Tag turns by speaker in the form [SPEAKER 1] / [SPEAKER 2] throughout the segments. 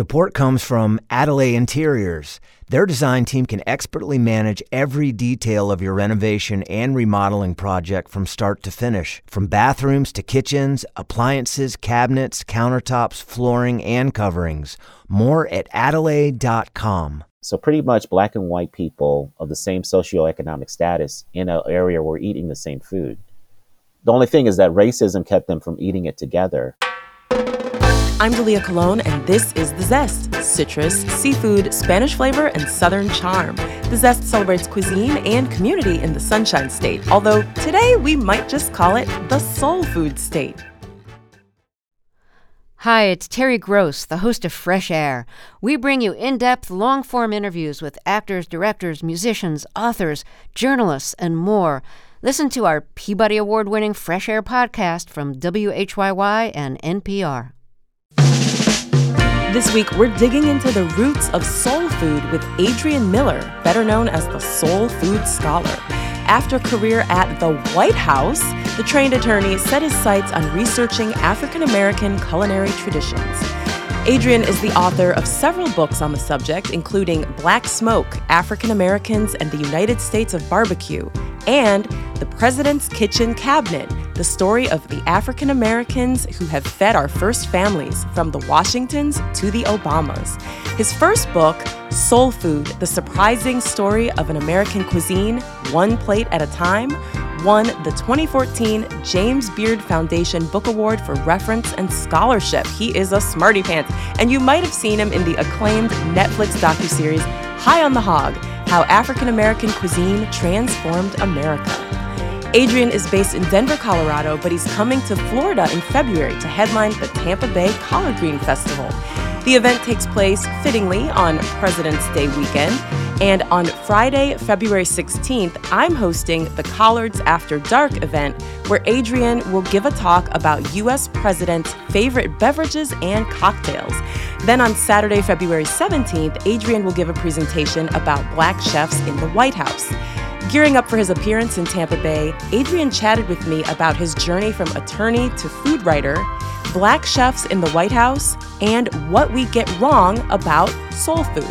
[SPEAKER 1] Support comes from Adelaide Interiors. Their design team can expertly manage every detail of your renovation and remodeling project from start to finish. From bathrooms to kitchens, appliances, cabinets, countertops, flooring, and coverings. More at adelaide.com.
[SPEAKER 2] So, pretty much black and white people of the same socioeconomic status in an area were eating the same food. The only thing is that racism kept them from eating it together.
[SPEAKER 3] I'm Dalia Colon, and this is The Zest citrus, seafood, Spanish flavor, and southern charm. The Zest celebrates cuisine and community in the Sunshine State, although today we might just call it the Soul Food State.
[SPEAKER 4] Hi, it's Terry Gross, the host of Fresh Air. We bring you in depth, long form interviews with actors, directors, musicians, authors, journalists, and more. Listen to our Peabody Award winning Fresh Air podcast from WHYY and NPR.
[SPEAKER 3] This week, we're digging into the roots of soul food with Adrian Miller, better known as the Soul Food Scholar. After a career at the White House, the trained attorney set his sights on researching African American culinary traditions. Adrian is the author of several books on the subject, including Black Smoke African Americans and the United States of Barbecue, and The President's Kitchen Cabinet the story of the African Americans who have fed our first families, from the Washingtons to the Obamas. His first book, Soul Food The Surprising Story of an American Cuisine, One Plate at a Time, won the 2014 James Beard Foundation Book Award for Reference and Scholarship. He is a smarty pants, and you might have seen him in the acclaimed Netflix docuseries High on the Hog How African American Cuisine Transformed America. Adrian is based in Denver, Colorado, but he's coming to Florida in February to headline the Tampa Bay Collard Green Festival. The event takes place fittingly on President's Day weekend. And on Friday, February 16th, I'm hosting the Collards After Dark event, where Adrian will give a talk about U.S. President's favorite beverages and cocktails. Then on Saturday, February 17th, Adrian will give a presentation about black chefs in the White House. Gearing up for his appearance in Tampa Bay, Adrian chatted with me about his journey from attorney to food writer, black chefs in the White House, and what we get wrong about soul food.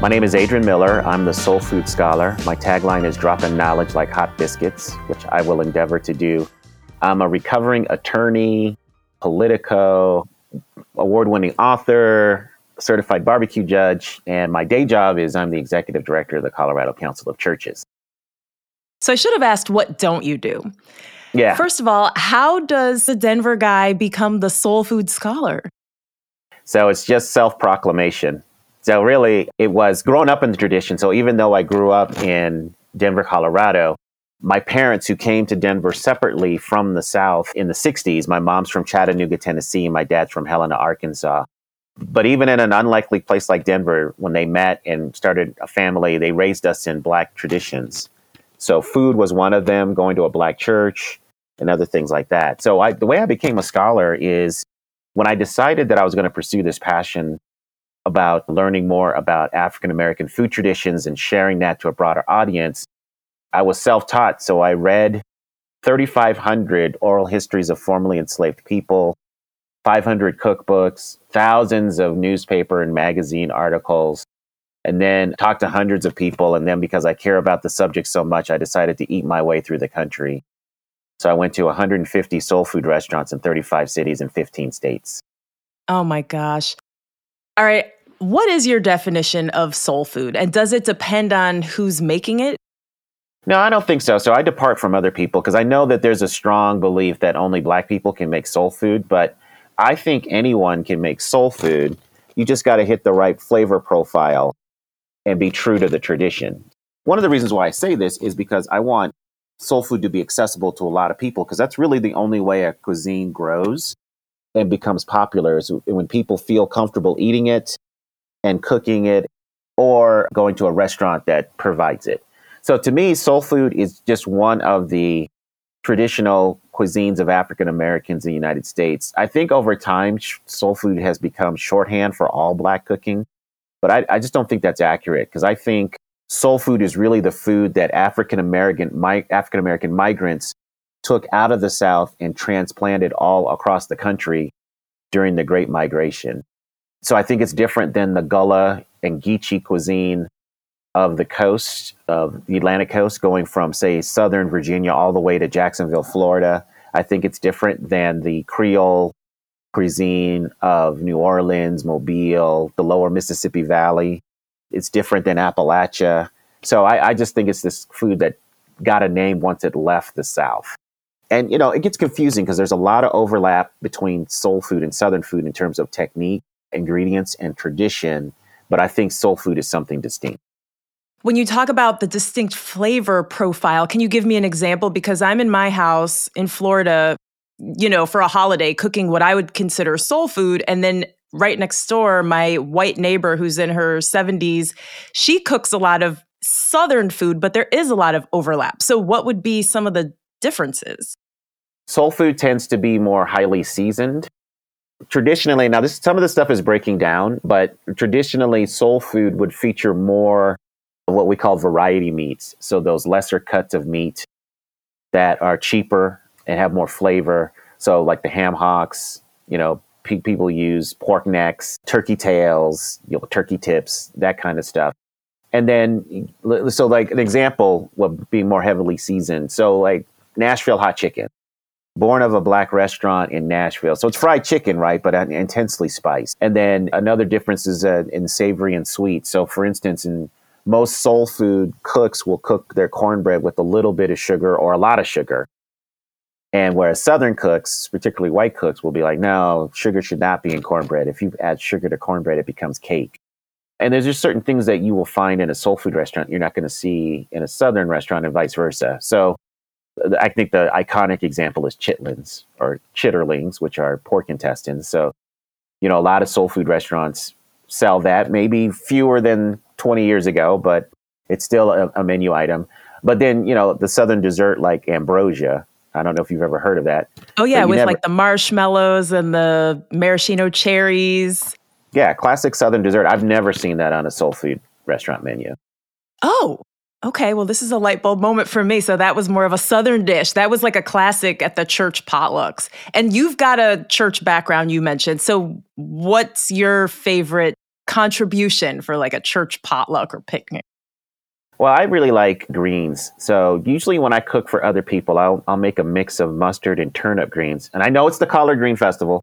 [SPEAKER 2] My name is Adrian Miller. I'm the Soul Food Scholar. My tagline is dropping knowledge like hot biscuits, which I will endeavor to do. I'm a recovering attorney, politico, award winning author, certified barbecue judge, and my day job is I'm the executive director of the Colorado Council of Churches.
[SPEAKER 3] So I should have asked, what don't you do?
[SPEAKER 2] Yeah.
[SPEAKER 3] First of all, how does the Denver guy become the soul food scholar?
[SPEAKER 2] So it's just self proclamation. So really, it was growing up in the tradition. So even though I grew up in Denver, Colorado, my parents who came to Denver separately from the South in the 60s, my mom's from Chattanooga, Tennessee, my dad's from Helena, Arkansas. But even in an unlikely place like Denver, when they met and started a family, they raised us in black traditions. So food was one of them, going to a black church and other things like that. So I, the way I became a scholar is when I decided that I was going to pursue this passion about learning more about African American food traditions and sharing that to a broader audience, I was self taught. So I read 3,500 oral histories of formerly enslaved people, 500 cookbooks, thousands of newspaper and magazine articles, and then talked to hundreds of people. And then because I care about the subject so much, I decided to eat my way through the country. So I went to 150 soul food restaurants in 35 cities in 15 states.
[SPEAKER 3] Oh my gosh. All right. What is your definition of soul food? And does it depend on who's making it?
[SPEAKER 2] No, I don't think so. So I depart from other people because I know that there's a strong belief that only black people can make soul food. But I think anyone can make soul food. You just got to hit the right flavor profile and be true to the tradition. One of the reasons why I say this is because I want soul food to be accessible to a lot of people because that's really the only way a cuisine grows and becomes popular is when people feel comfortable eating it and cooking it or going to a restaurant that provides it. So to me, soul food is just one of the traditional cuisines of African Americans in the United States. I think over time, soul food has become shorthand for all black cooking, but I, I just don't think that's accurate because I think soul food is really the food that African American mi- African American migrants took out of the South and transplanted all across the country during the Great Migration. So I think it's different than the Gullah and Geechee cuisine of the coast, of the Atlantic coast, going from, say, southern Virginia all the way to Jacksonville, Florida. I think it's different than the Creole cuisine of New Orleans, Mobile, the lower Mississippi Valley. It's different than Appalachia. So I, I just think it's this food that got a name once it left the South. And, you know, it gets confusing because there's a lot of overlap between soul food and Southern food in terms of technique, ingredients, and tradition. But I think soul food is something distinct.
[SPEAKER 3] When you talk about the distinct flavor profile, can you give me an example? Because I'm in my house in Florida, you know, for a holiday, cooking what I would consider soul food. And then right next door, my white neighbor who's in her 70s, she cooks a lot of Southern food, but there is a lot of overlap. So, what would be some of the differences?
[SPEAKER 2] Soul food tends to be more highly seasoned. Traditionally, now this some of this stuff is breaking down, but traditionally soul food would feature more of what we call variety meats. So those lesser cuts of meat that are cheaper and have more flavor. So like the ham hocks, you know, pe- people use pork necks, turkey tails, you know, turkey tips, that kind of stuff. And then, so like an example would be more heavily seasoned. So like Nashville hot chicken, born of a black restaurant in Nashville. So it's fried chicken, right? But intensely spiced. And then another difference is uh, in savory and sweet. So for instance, in most soul food cooks will cook their cornbread with a little bit of sugar or a lot of sugar. And whereas Southern cooks, particularly white cooks, will be like, no, sugar should not be in cornbread. If you add sugar to cornbread, it becomes cake. And there's just certain things that you will find in a soul food restaurant you're not going to see in a Southern restaurant and vice versa. So I think the iconic example is chitlins or chitterlings, which are pork intestines. So, you know, a lot of soul food restaurants sell that, maybe fewer than 20 years ago, but it's still a, a menu item. But then, you know, the Southern dessert like ambrosia, I don't know if you've ever heard of that.
[SPEAKER 3] Oh yeah, with never... like the marshmallows and the maraschino cherries.
[SPEAKER 2] Yeah, classic Southern dessert. I've never seen that on a soul food restaurant menu.
[SPEAKER 3] Oh, okay. Well, this is a light bulb moment for me. So that was more of a Southern dish. That was like a classic at the church potlucks. And you've got a church background, you mentioned. So what's your favorite contribution for like a church potluck or picnic?
[SPEAKER 2] Well, I really like greens. So usually when I cook for other people, I'll, I'll make a mix of mustard and turnip greens. And I know it's the collard green festival,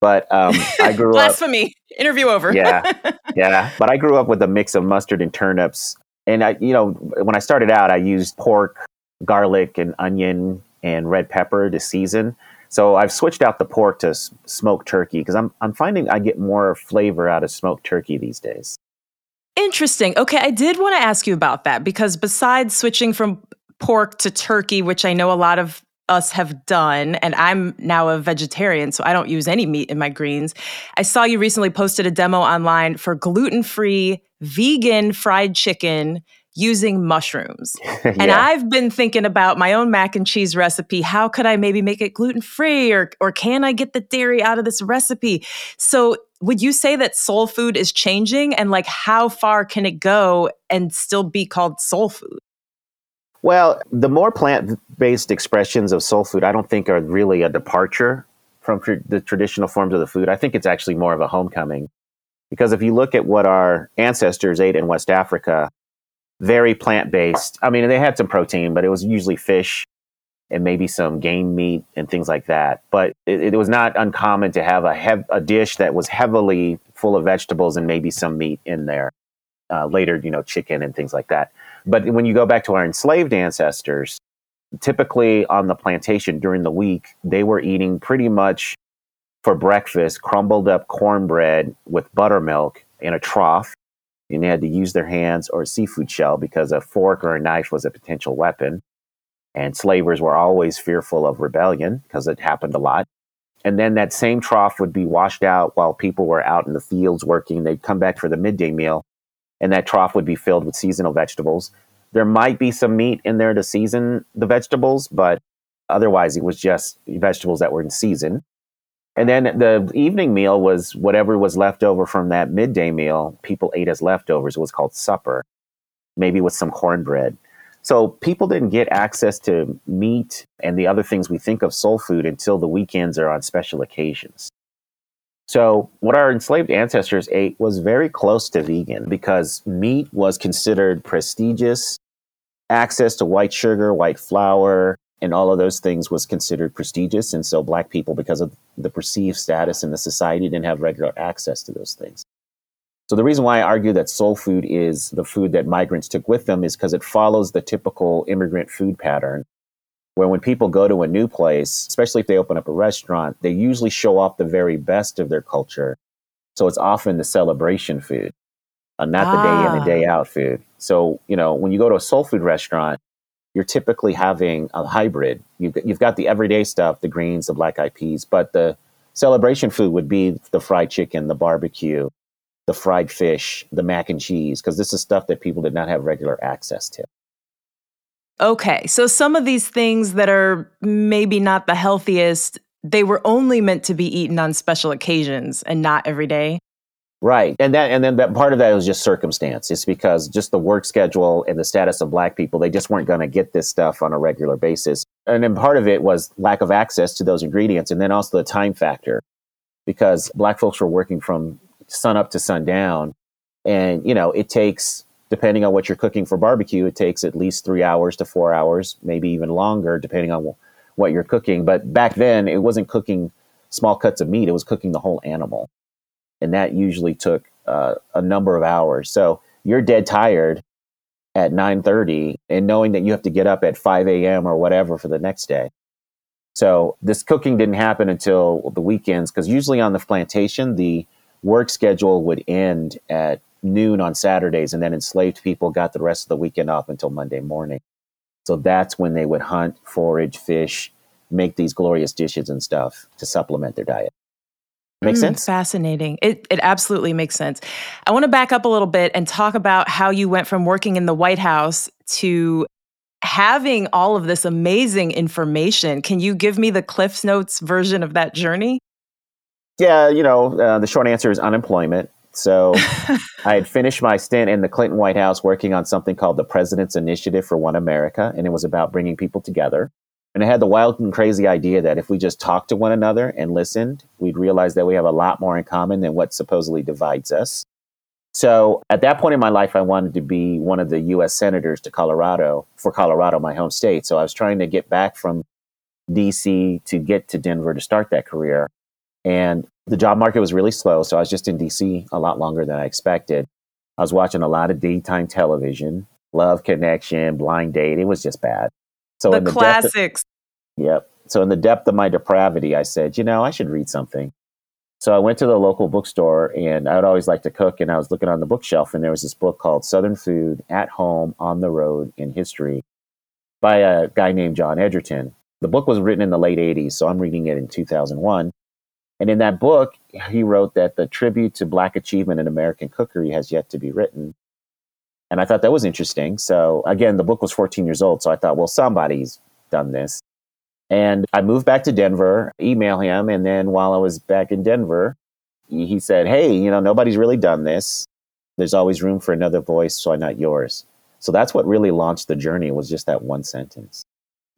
[SPEAKER 2] but um, I grew
[SPEAKER 3] up. Blasphemy. Interview over.
[SPEAKER 2] yeah. Yeah. But I grew up with a mix of mustard and turnips. And I, you know, when I started out, I used pork, garlic, and onion and red pepper to season. So I've switched out the pork to smoked turkey because I'm I'm finding I get more flavor out of smoked turkey these days.
[SPEAKER 3] Interesting. Okay, I did want to ask you about that because besides switching from pork to turkey, which I know a lot of us have done, and I'm now a vegetarian, so I don't use any meat in my greens. I saw you recently posted a demo online for gluten free vegan fried chicken using mushrooms. yeah. And I've been thinking about my own mac and cheese recipe. How could I maybe make it gluten free or or can I get the dairy out of this recipe? So would you say that soul food is changing and like how far can it go and still be called soul food?
[SPEAKER 2] Well, the more plant-based expressions of soul food I don't think are really a departure from tr- the traditional forms of the food. I think it's actually more of a homecoming. Because if you look at what our ancestors ate in West Africa, very plant based. I mean, they had some protein, but it was usually fish and maybe some game meat and things like that. But it, it was not uncommon to have a, hev- a dish that was heavily full of vegetables and maybe some meat in there. Uh, later, you know, chicken and things like that. But when you go back to our enslaved ancestors, typically on the plantation during the week, they were eating pretty much for breakfast crumbled up cornbread with buttermilk in a trough and they had to use their hands or a seafood shell because a fork or a knife was a potential weapon. And slavers were always fearful of rebellion because it happened a lot. And then that same trough would be washed out while people were out in the fields working. They'd come back for the midday meal, and that trough would be filled with seasonal vegetables. There might be some meat in there to season the vegetables, but otherwise it was just vegetables that were in season. And then the evening meal was whatever was left over from that midday meal, people ate as leftovers. It was called supper, maybe with some cornbread. So people didn't get access to meat and the other things we think of soul food until the weekends or on special occasions. So, what our enslaved ancestors ate was very close to vegan because meat was considered prestigious. Access to white sugar, white flour, and all of those things was considered prestigious. And so, black people, because of the perceived status in the society, didn't have regular access to those things. So, the reason why I argue that soul food is the food that migrants took with them is because it follows the typical immigrant food pattern where when people go to a new place, especially if they open up a restaurant, they usually show off the very best of their culture. So it's often the celebration food, uh, not ah. the day in and day ah. out food. So, you know, when you go to a soul food restaurant, you're typically having a hybrid. You've, you've got the everyday stuff, the greens, the black eyed peas, but the celebration food would be the fried chicken, the barbecue, the fried fish, the mac and cheese, because this is stuff that people did not have regular access to.
[SPEAKER 3] Okay, so some of these things that are maybe not the healthiest, they were only meant to be eaten on special occasions and not every day.
[SPEAKER 2] Right. And that and then that part of that was just circumstance. It's because just the work schedule and the status of black people, they just weren't going to get this stuff on a regular basis. And then part of it was lack of access to those ingredients and then also the time factor because black folks were working from sun up to sundown and you know, it takes depending on what you're cooking for barbecue, it takes at least three hours to four hours, maybe even longer, depending on what you're cooking. But back then, it wasn't cooking small cuts of meat; it was cooking the whole animal, and that usually took uh, a number of hours. So you're dead tired at 9:30, and knowing that you have to get up at 5 a.m. or whatever for the next day. So this cooking didn't happen until the weekends, because usually on the plantation, the work schedule would end at noon on Saturdays, and then enslaved people got the rest of the weekend off until Monday morning. So that's when they would hunt, forage, fish, make these glorious dishes and stuff to supplement their diet. Make mm, sense?
[SPEAKER 3] Fascinating. It, it absolutely makes sense. I want to back up a little bit and talk about how you went from working in the White House to having all of this amazing information. Can you give me the Cliff's Notes version of that journey?
[SPEAKER 2] Yeah, you know, uh, the short answer is unemployment. So I had finished my stint in the Clinton White House working on something called the President's Initiative for One America, and it was about bringing people together. And I had the wild and crazy idea that if we just talked to one another and listened, we'd realize that we have a lot more in common than what supposedly divides us. So at that point in my life, I wanted to be one of the U.S. senators to Colorado for Colorado, my home state. So I was trying to get back from D.C. to get to Denver to start that career. And the job market was really slow. So I was just in DC a lot longer than I expected. I was watching a lot of daytime television, Love Connection, Blind Date. It was just bad.
[SPEAKER 3] So the, the classics.
[SPEAKER 2] Of, yep. So in the depth of my depravity, I said, you know, I should read something. So I went to the local bookstore and I would always like to cook. And I was looking on the bookshelf and there was this book called Southern Food at Home, on the Road in History by a guy named John Egerton. The book was written in the late 80s, so I'm reading it in 2001. And in that book, he wrote that the tribute to Black achievement in American cookery has yet to be written. And I thought that was interesting. So, again, the book was 14 years old. So I thought, well, somebody's done this. And I moved back to Denver, email him. And then while I was back in Denver, he said, Hey, you know, nobody's really done this. There's always room for another voice, so why not yours? So that's what really launched the journey was just that one sentence.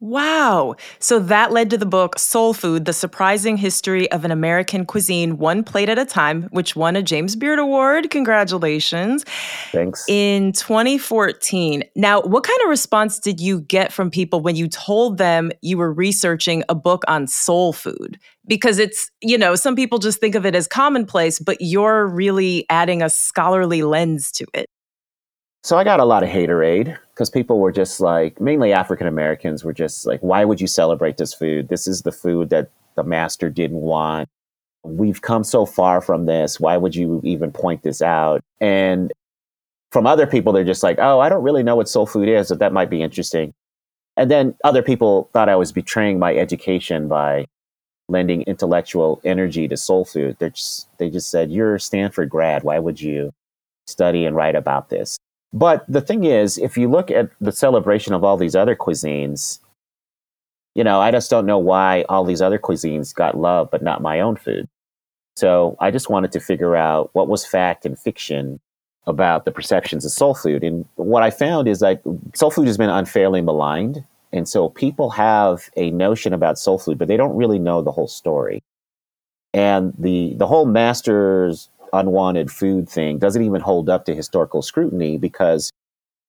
[SPEAKER 3] Wow. So that led to the book Soul Food The Surprising History of an American Cuisine, One Plate at a Time, which won a James Beard Award. Congratulations.
[SPEAKER 2] Thanks.
[SPEAKER 3] In 2014. Now, what kind of response did you get from people when you told them you were researching a book on soul food? Because it's, you know, some people just think of it as commonplace, but you're really adding a scholarly lens to it.
[SPEAKER 2] So I got a lot of haterade because people were just like, mainly African Americans were just like, why would you celebrate this food? This is the food that the master didn't want. We've come so far from this. Why would you even point this out? And from other people, they're just like, oh, I don't really know what soul food is, but that might be interesting. And then other people thought I was betraying my education by lending intellectual energy to soul food. They just they just said, "You're a Stanford grad. Why would you study and write about this?" But the thing is, if you look at the celebration of all these other cuisines, you know, I just don't know why all these other cuisines got love, but not my own food. So I just wanted to figure out what was fact and fiction about the perceptions of soul food. And what I found is that soul food has been unfairly maligned. And so people have a notion about soul food, but they don't really know the whole story. And the, the whole master's unwanted food thing doesn't even hold up to historical scrutiny because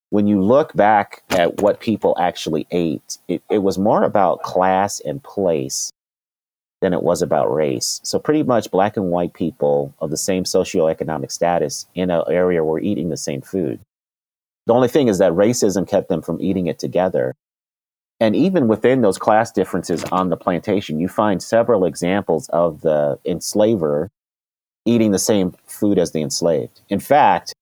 [SPEAKER 2] when you look back at what people actually ate, it, it was more about class and place than it was about race. So pretty much black and white people of the same socioeconomic status in an area were eating the same food. The only thing is that racism kept them from eating it together. And even within those class differences on the plantation, you find several examples of the enslaver eating the same food as the enslaved. In fact,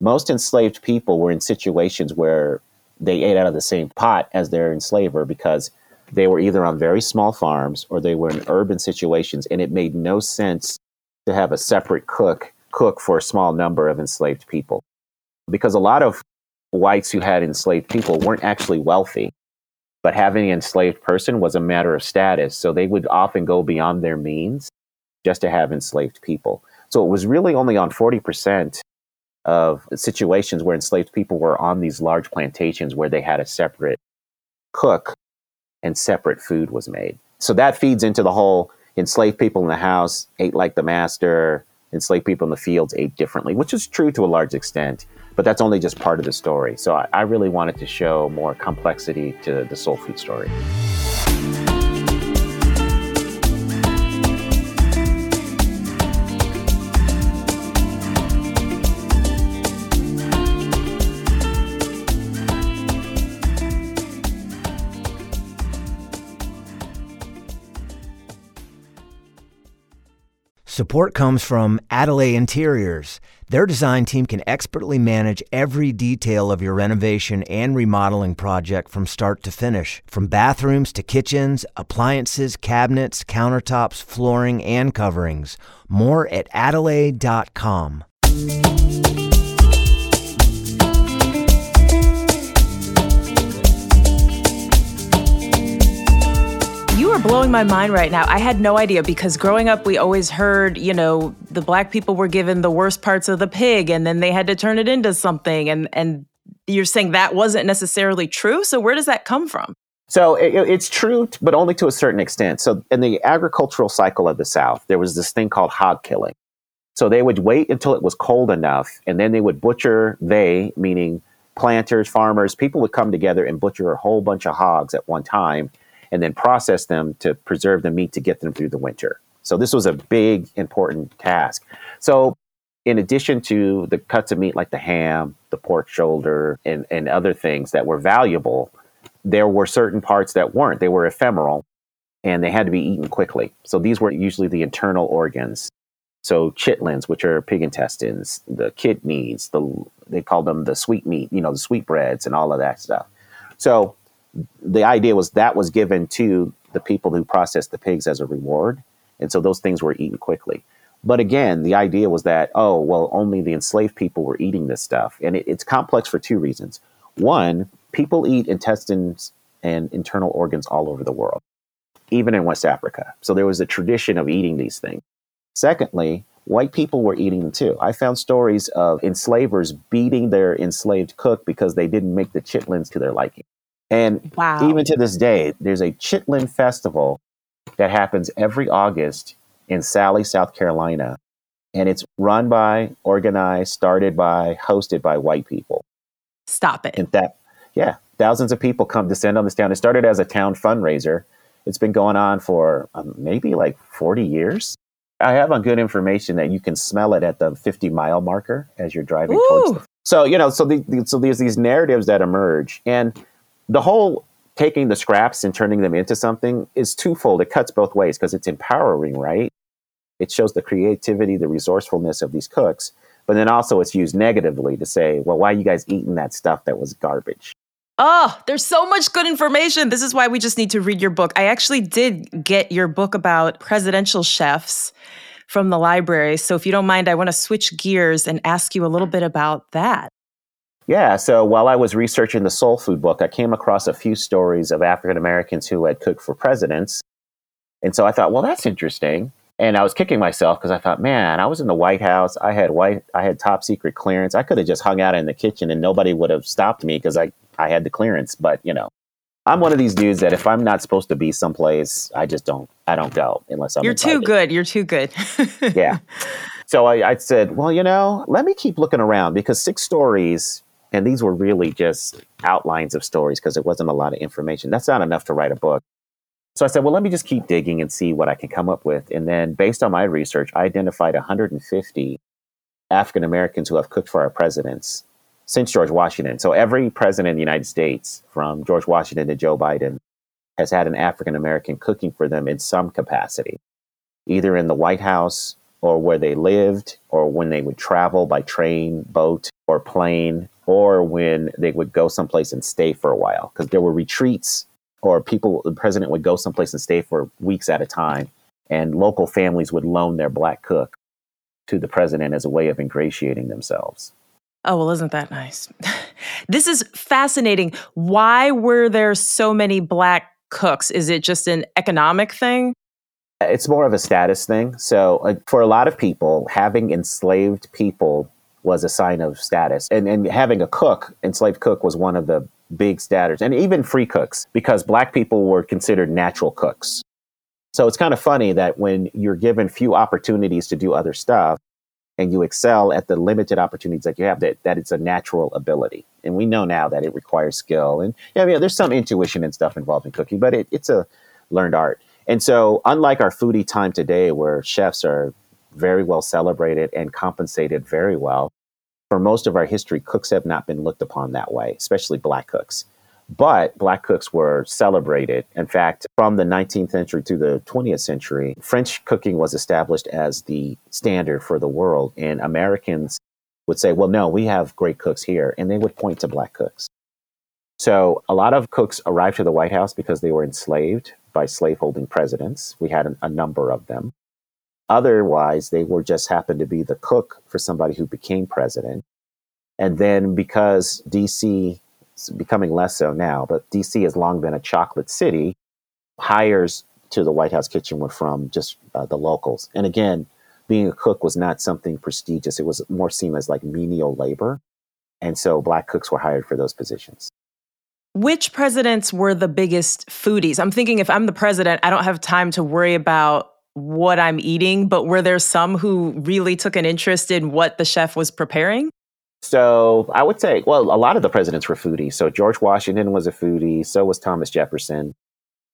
[SPEAKER 2] most enslaved people were in situations where they ate out of the same pot as their enslaver because they were either on very small farms or they were in urban situations, and it made no sense to have a separate cook cook for a small number of enslaved people. Because a lot of whites who had enslaved people weren't actually wealthy, but having an enslaved person was a matter of status. So they would often go beyond their means just to have enslaved people. So it was really only on 40% of situations where enslaved people were on these large plantations where they had a separate cook and separate food was made. So that feeds into the whole enslaved people in the house ate like the master, enslaved people in the fields ate differently, which is true to a large extent, but that's only just part of the story. So I, I really wanted to show more complexity to the soul food story.
[SPEAKER 1] Support comes from Adelaide Interiors. Their design team can expertly manage every detail of your renovation and remodeling project from start to finish. From bathrooms to kitchens, appliances, cabinets, countertops, flooring, and coverings. More at adelaide.com.
[SPEAKER 3] You are blowing my mind right now. I had no idea because growing up, we always heard, you know, the black people were given the worst parts of the pig and then they had to turn it into something. And, and you're saying that wasn't necessarily true. So where does that come from?
[SPEAKER 2] So it, it's true, but only to a certain extent. So in the agricultural cycle of the South, there was this thing called hog killing. So they would wait until it was cold enough, and then they would butcher. They, meaning planters, farmers, people would come together and butcher a whole bunch of hogs at one time, and then process them to preserve the meat to get them through the winter. So this was a big, important task. So in addition to the cuts of meat like the ham, the pork shoulder, and, and other things that were valuable, there were certain parts that weren't. They were ephemeral and they had to be eaten quickly. So these were usually the internal organs. So chitlins, which are pig intestines, the kidneys, the they called them the sweet meat, you know, the sweetbreads and all of that stuff. So the idea was that was given to the people who processed the pigs as a reward. And so those things were eaten quickly. But again, the idea was that, oh, well, only the enslaved people were eating this stuff. And it, it's complex for two reasons. One, people eat intestines and internal organs all over the world, even in West Africa. So there was a tradition of eating these things. Secondly, white people were eating them too. I found stories of enslavers beating their enslaved cook because they didn't make the chitlins to their liking. And
[SPEAKER 3] Wow.
[SPEAKER 2] even to this day, there's a chitlin festival that happens every August in Salley, South Carolina. And it's run by, organized, started by, hosted by white people.
[SPEAKER 3] Stop it.
[SPEAKER 2] And that, yeah, thousands of people come descend on this town. It started as a town fundraiser. It's been going on for um, maybe like 40 years. I have on good information that you can smell it at the 50 mile marker as you're driving towards the. So, you know, so, the, the- so there's these narratives that emerge. And the whole taking the scraps and turning them into something is twofold. It cuts both ways because it's empowering, right? It shows the creativity, the resourcefulness of these cooks. But then also it's used negatively to say, well, why are you guys eating that stuff that was garbage?
[SPEAKER 3] Oh, there's so much good information. This is why we just need to read your book. I actually did get your book about presidential chefs from the library. So if you don't mind, I want to switch gears and ask you a little bit about that.
[SPEAKER 2] Yeah, so while I was researching the soul food book, I came across a few stories of African Americans who had cooked for presidents. And so I thought, well, that's interesting. And I was kicking myself because I thought, man, I was in the White House. I had white, I had top secret clearance. I could have just hung out in the kitchen and nobody would have stopped me because I, I had the clearance. But you know, I'm one of these dudes that if I'm not supposed to be someplace, I just don't, I don't go unless I'm.
[SPEAKER 3] You're
[SPEAKER 2] invited.
[SPEAKER 3] too good. You're too good.
[SPEAKER 2] yeah. So I, I said, well, you know, let me keep looking around because six stories, and these were really just outlines of stories because it wasn't a lot of information. That's not enough to write a book. So I said, well, let me just keep digging and see what I can come up with. And then, based on my research, I identified 150 African Americans who have cooked for our presidents since George Washington. So every president in the United States, from George Washington to Joe Biden, has had an African American cooking for them in some capacity, either in the White House or where they lived, or when they would travel by train, boat, or plane, or when they would go someplace and stay for a while. Because there were retreats or people, the president would go someplace and stay for weeks at a time, and local families would loan their black cook to the president as a way of ingratiating themselves.
[SPEAKER 3] Oh, well, isn't that nice? this is fascinating. Why were there so many black cooks? Is it just an economic thing?
[SPEAKER 2] It's more of a status thing. So, for a lot of people, having enslaved people was a sign of status. And, and having a cook, enslaved cook, was one of the big status, and even free cooks, because black people were considered natural cooks. So it's kind of funny that when you're given few opportunities to do other stuff and you excel at the limited opportunities that you have, that, that it's a natural ability. And we know now that it requires skill. And yeah, mean, there's some intuition and stuff involved in cooking, but it, it's a learned art. And so, unlike our foodie time today, where chefs are very well celebrated and compensated very well, for most of our history, cooks have not been looked upon that way, especially black cooks. But black cooks were celebrated. In fact, from the 19th century to the 20th century, French cooking was established as the standard for the world. And Americans would say, well, no, we have great cooks here. And they would point to black cooks. So a lot of cooks arrived to the White House because they were enslaved by slaveholding presidents. We had a number of them. Otherwise, they were just happened to be the cook for somebody who became president. And then because DC is becoming less so now, but DC has long been a chocolate city, hires to the White House kitchen were from just uh, the locals. And again, being a cook was not something prestigious. It was more seen as like menial labor. And so black cooks were hired for those positions.
[SPEAKER 3] Which presidents were the biggest foodies? I'm thinking if I'm the president, I don't have time to worry about what I'm eating, but were there some who really took an interest in what the chef was preparing?
[SPEAKER 2] So I would say, well, a lot of the presidents were foodies. So George Washington was a foodie. So was Thomas Jefferson.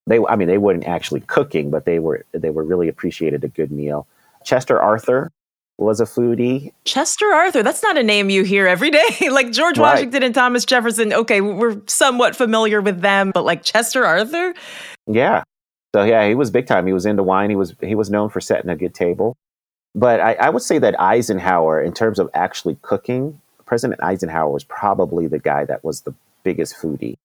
[SPEAKER 2] They, I mean, they weren't actually cooking, but they were they were really appreciated a good meal. Chester Arthur was a foodie.
[SPEAKER 3] Chester Arthur, that's not a name you hear every day. like George right. Washington and Thomas Jefferson, okay, we're somewhat familiar with them, but like Chester Arthur?
[SPEAKER 2] Yeah. So yeah, he was big time. He was into wine. He was he was known for setting a good table. But I, I would say that Eisenhower, in terms of actually cooking, President Eisenhower was probably the guy that was the biggest foodie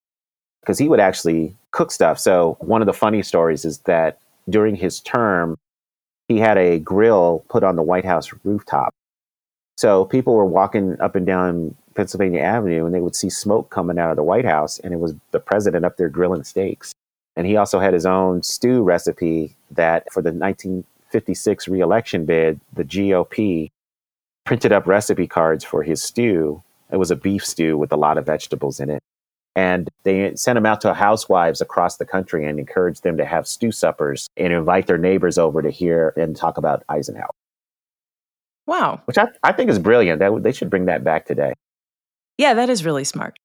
[SPEAKER 2] because he would actually cook stuff. So one of the funny stories is that during his term, he had a grill put on the White House rooftop. So people were walking up and down Pennsylvania Avenue and they would see smoke coming out of the White House, and it was the president up there grilling steaks. And he also had his own stew recipe that for the 1956 reelection bid, the GOP printed up recipe cards for his stew. It was a beef stew with a lot of vegetables in it. And they sent them out to housewives across the country and encouraged them to have stew suppers and invite their neighbors over to hear and talk about Eisenhower.
[SPEAKER 3] Wow.
[SPEAKER 2] Which I, I think is brilliant. That, they should bring that back today.
[SPEAKER 3] Yeah, that is really smart.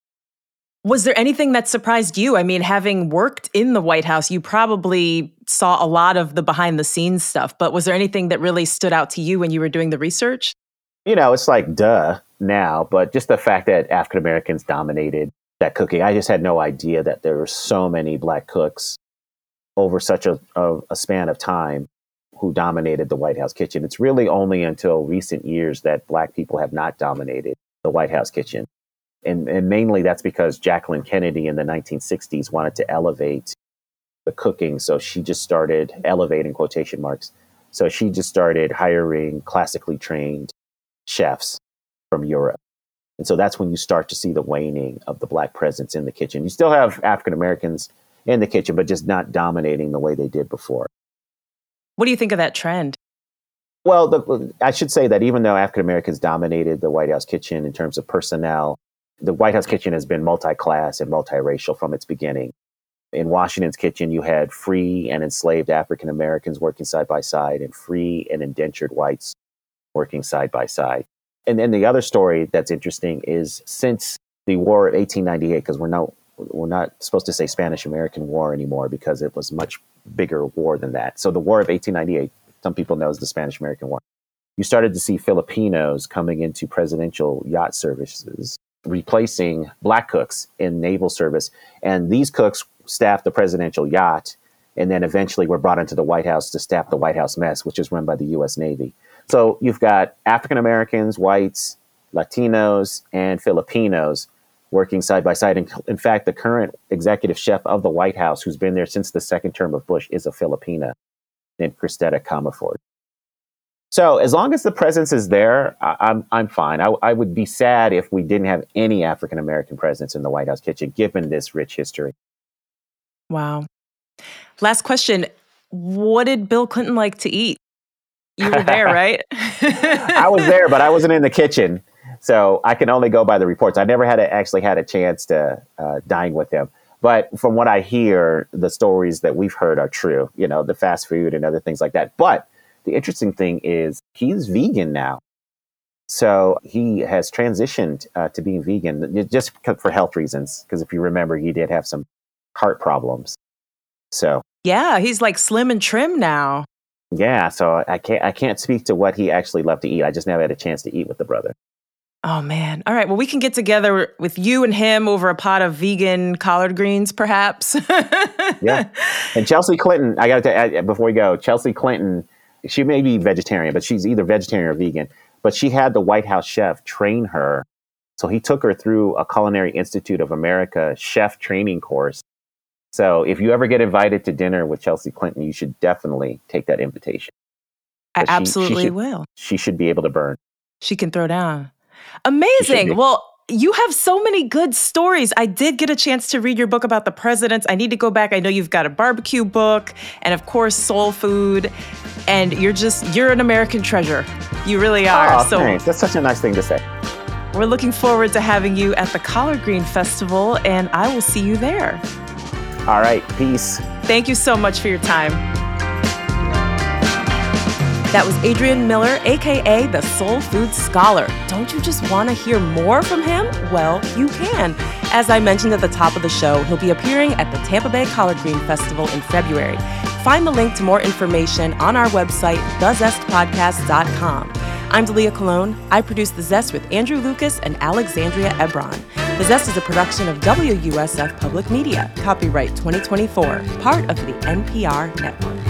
[SPEAKER 3] Was there anything that surprised you? I mean, having worked in the White House, you probably saw a lot of the behind the scenes stuff, but was there anything that really stood out to you when you were doing the research?
[SPEAKER 2] You know, it's like duh now, but just the fact that African Americans dominated that cooking, I just had no idea that there were so many black cooks over such a, a, a span of time who dominated the White House kitchen. It's really only until recent years that black people have not dominated the White House kitchen and, and mainly that's because Jacqueline Kennedy in the 1960s wanted to elevate the cooking. So she just started elevating quotation marks. So she just started hiring classically trained chefs from Europe. And so that's when you start to see the waning of the black presence in the kitchen. You still have African Americans in the kitchen, but just not dominating the way they did before.
[SPEAKER 3] What do you think of that trend?
[SPEAKER 2] Well, the, I should say that even though African Americans dominated the White House kitchen in terms of personnel, the White House kitchen has been multi class and multiracial from its beginning. In Washington's kitchen, you had free and enslaved African Americans working side by side and free and indentured whites working side by side. And then the other story that's interesting is since the War of 1898, because we're not, we're not supposed to say Spanish American War anymore because it was much bigger war than that. So the War of 1898, some people know as the Spanish American War. You started to see Filipinos coming into presidential yacht services, replacing black cooks in naval service. And these cooks staffed the presidential yacht and then eventually were brought into the White House to staff the White House mess, which is run by the U.S. Navy. So you've got African Americans, whites, Latinos, and Filipinos working side by side. And in fact, the current executive chef of the White House, who's been there since the second term of Bush, is a Filipina named Cristeta Comerford. So as long as the presence is there, I, am I'm, I'm fine. I, I would be sad if we didn't have any African American presence in the White House kitchen, given this rich history.
[SPEAKER 3] Wow. Last question: What did Bill Clinton like to eat? You were there, right?
[SPEAKER 2] I was there, but I wasn't in the kitchen, so I can only go by the reports. I never had a, actually had a chance to uh, dine with him. But from what I hear, the stories that we've heard are true. You know, the fast food and other things like that. But the interesting thing is he's vegan now. So he has transitioned uh, to being vegan just for health reasons. Because if you remember, he did have some heart problems. So
[SPEAKER 3] yeah, he's like slim and trim now.
[SPEAKER 2] Yeah, so I can't I can't speak to what he actually loved to eat. I just never had a chance to eat with the brother.
[SPEAKER 3] Oh man. All right. Well, we can get together with you and him over a pot of vegan collard greens, perhaps.
[SPEAKER 2] yeah. And Chelsea Clinton, I got to add before we go. Chelsea Clinton, she may be vegetarian, but she's either vegetarian or vegan. But she had the White House chef train her. So he took her through a Culinary Institute of America chef training course so if you ever get invited to dinner with Chelsea Clinton, you should definitely take that invitation.
[SPEAKER 3] I absolutely
[SPEAKER 2] she should,
[SPEAKER 3] will.
[SPEAKER 2] She should be able to burn.
[SPEAKER 3] She can throw down. Amazing. Well, you have so many good stories. I did get a chance to read your book about the presidents. I need to go back. I know you've got a barbecue book and of course soul food and you're just you're an American treasure. You really oh, are.
[SPEAKER 2] Oh, so thanks. That's such a nice thing to say.
[SPEAKER 3] We're looking forward to having you at the Collard Green Festival and I will see you there.
[SPEAKER 2] All right. Peace.
[SPEAKER 3] Thank you so much for your time. That was Adrian Miller, aka the Soul Food Scholar. Don't you just want to hear more from him? Well, you can. As I mentioned at the top of the show, he'll be appearing at the Tampa Bay Collard Green Festival in February. Find the link to more information on our website, thezestpodcast.com. I'm Dalia Colon. I produce The Zest with Andrew Lucas and Alexandria Ebron. The Zest is a production of WUSF Public Media, copyright 2024, part of the NPR network.